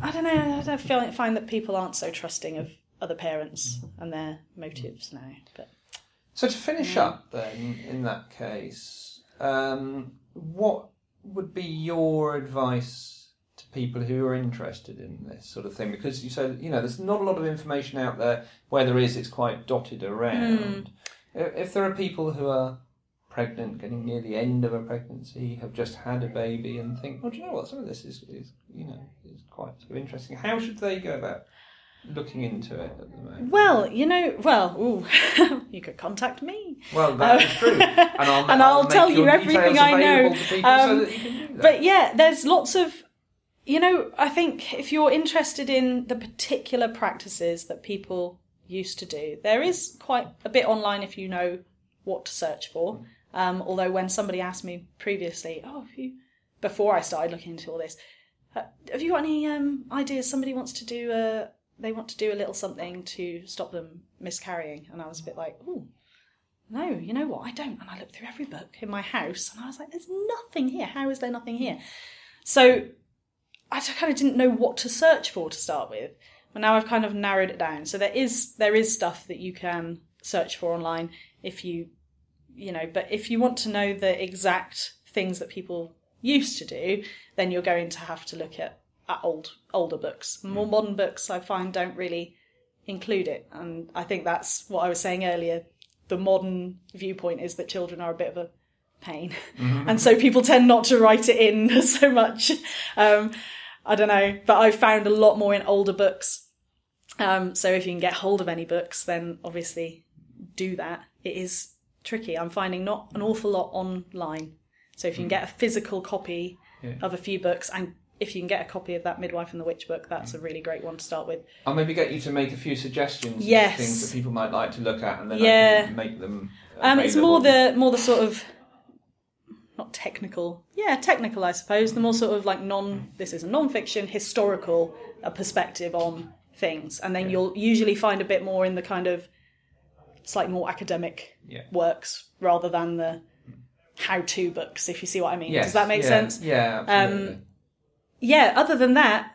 Speaker 2: I don't know. I don't feel find that people aren't so trusting of other parents and their motives now. But
Speaker 1: So to finish up then, in that case, um, what would be your advice to people who are interested in this sort of thing? Because you said you know there's not a lot of information out there. Where there is, it's quite dotted around. If if there are people who are pregnant, getting near the end of a pregnancy, have just had a baby, and think, well, do you know what? Some of this is, is you know is quite sort of interesting. How should they go about looking into it at the moment?
Speaker 2: well, you know, well, ooh, [LAUGHS] you could contact me.
Speaker 1: Well, that is true, and I'll, [LAUGHS]
Speaker 2: And I'll
Speaker 1: make
Speaker 2: tell you everything I know. Um,
Speaker 1: so you can do that.
Speaker 2: But yeah, there's lots of, you know, I think if you're interested in the particular practices that people used to do, there is quite a bit online if you know what to search for. Um, although when somebody asked me previously, oh, you, before I started looking into all this, uh, have you got any um, ideas? Somebody wants to do a, they want to do a little something to stop them miscarrying, and I was a bit like, oh, no, you know what? I don't. And I looked through every book in my house and I was like, there's nothing here. How is there nothing here? So I kind of didn't know what to search for to start with. But now I've kind of narrowed it down. So there is there is stuff that you can search for online if you you know, but if you want to know the exact things that people used to do, then you're going to have to look at, at old older books. More modern books I find don't really include it. And I think that's what I was saying earlier. The modern viewpoint is that children are a bit of a pain. [LAUGHS] and so people tend not to write it in [LAUGHS] so much. Um, I don't know, but I've found a lot more in older books. Um, so if you can get hold of any books, then obviously do that. It is tricky. I'm finding not an awful lot online. So if you can get a physical copy of a few books and if you can get a copy of that Midwife and the Witch book, that's a really great one to start with.
Speaker 1: I'll maybe get you to make a few suggestions
Speaker 2: Yes.
Speaker 1: things that people might like to look at, and then
Speaker 2: Yeah.
Speaker 1: can make them.
Speaker 2: Um, it's more the more the sort of not technical, yeah, technical, I suppose. The more sort of like non. This is a non-fiction historical uh, perspective on things, and then you'll usually find a bit more in the kind of slightly more academic
Speaker 1: Yeah.
Speaker 2: works rather than the how-to books. If you see what I mean,
Speaker 1: Yes,
Speaker 2: does that make
Speaker 1: yeah,
Speaker 2: sense?
Speaker 1: Yeah.
Speaker 2: Um, yeah, other than that,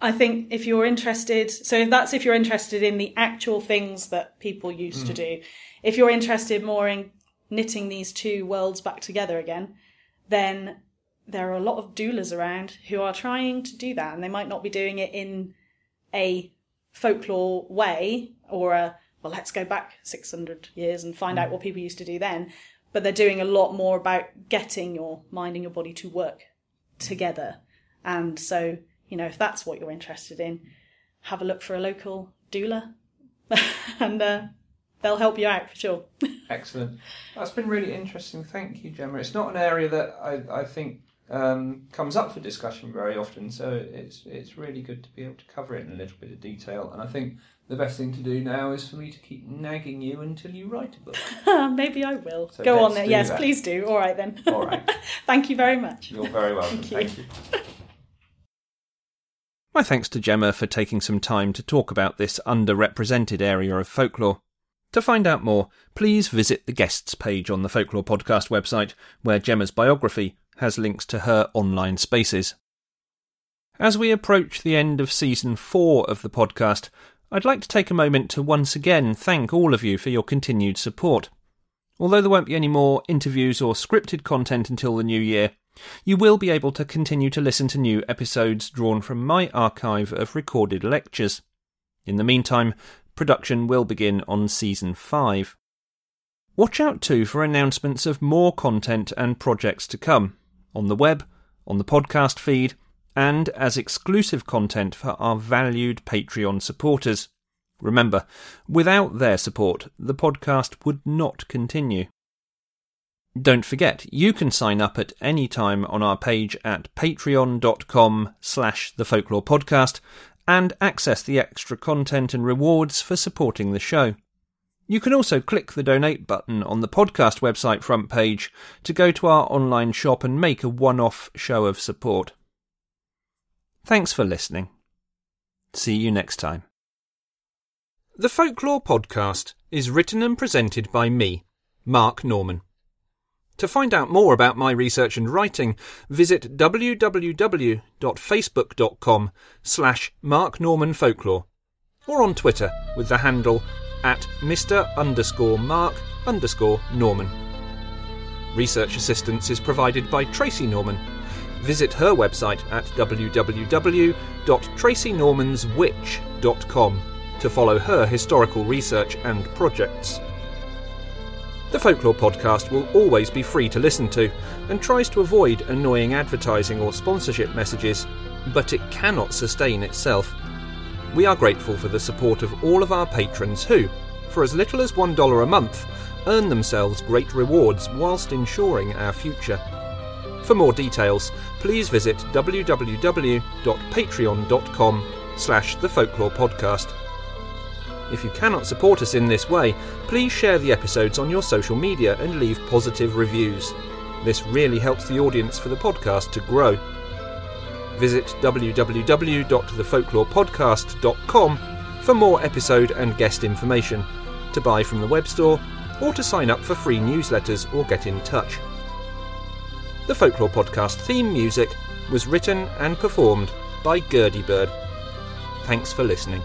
Speaker 2: I think if you're interested, so that's if you're interested in the actual things that people used to do, if you're interested more in knitting these two worlds back together again, then there are a lot of doulas around who are trying to do that, and they might not be doing it in a folklore way or a well, let's go back 600 years and find out what people used to do then. But they're doing a lot more about getting your mind and your body to work together. And so, you know, if that's what you're interested in, have a look for a local doula [LAUGHS] and uh, they'll help you out for sure. [LAUGHS]
Speaker 4: Excellent. That's been really interesting. Thank you, Jemma. It's not an area that I, I think um, comes up for discussion very often, so it's it's really good to be able to cover it in a little bit of detail. And I think the best thing to do now is for me to keep nagging you until you write a book. [LAUGHS]
Speaker 2: Maybe I will.
Speaker 4: So
Speaker 2: Go on
Speaker 4: let's
Speaker 2: then. Yes,
Speaker 4: that.
Speaker 2: please do. All right then.
Speaker 4: All right. [LAUGHS]
Speaker 2: Thank you very much.
Speaker 4: You're very welcome.
Speaker 2: Thank you.
Speaker 4: Thank you. [LAUGHS]
Speaker 1: My thanks to Jemma for taking some time to talk about this underrepresented area of folklore. To find out more, please visit the guests page on the Folklore Podcast website, where Jemma's biography has links to her online spaces. As we approach the end of season four of the podcast, I'd like to take a moment to once again thank all of you for your continued support. Although there won't be any more interviews or scripted content until the new year, you will be able to continue to listen to new episodes drawn from my archive of recorded lectures. In the meantime, production will begin on season 5. Watch out too for announcements of more content and projects to come on the web, on the podcast feed, and as exclusive content for our valued Patreon supporters. Remember, without their support, the podcast would not continue. Don't forget, you can sign up at any time on our page at patreon.com slash the folklore podcast and access the extra content and rewards for supporting the show. You can also click the donate button on the podcast website front page to go to our online shop and make a one-off show of support. Thanks for listening. See you next time. The Folklore Podcast is written and presented by me, Mark Norman. To find out more about my research and writing, visit www.facebook.com slash marknormanfolklore or on Twitter with the handle at Mr underscore Mark underscore Norman. Research assistance is provided by Tracy Norman. Visit her website at www.tracynormanswitch.com to follow her historical research and projects. The Folklore podcast will always be free to listen to and tries to avoid annoying advertising or sponsorship messages, but it cannot sustain itself. We are grateful for the support of all of our patrons who, for as little as $1 a month, earn themselves great rewards whilst ensuring our future. For more details, please visit www.patreon.com slash the folklore podcast. If you cannot support us in this way, please share the episodes on your social media and leave positive reviews. This really helps the audience for the podcast to grow. Visit www.thefolklorepodcast.com for more episode and guest information, to buy from the web store, or to sign up for free newsletters or get in touch. The Folklore Podcast theme music was written and performed by Gurdy Bird. Thanks for listening.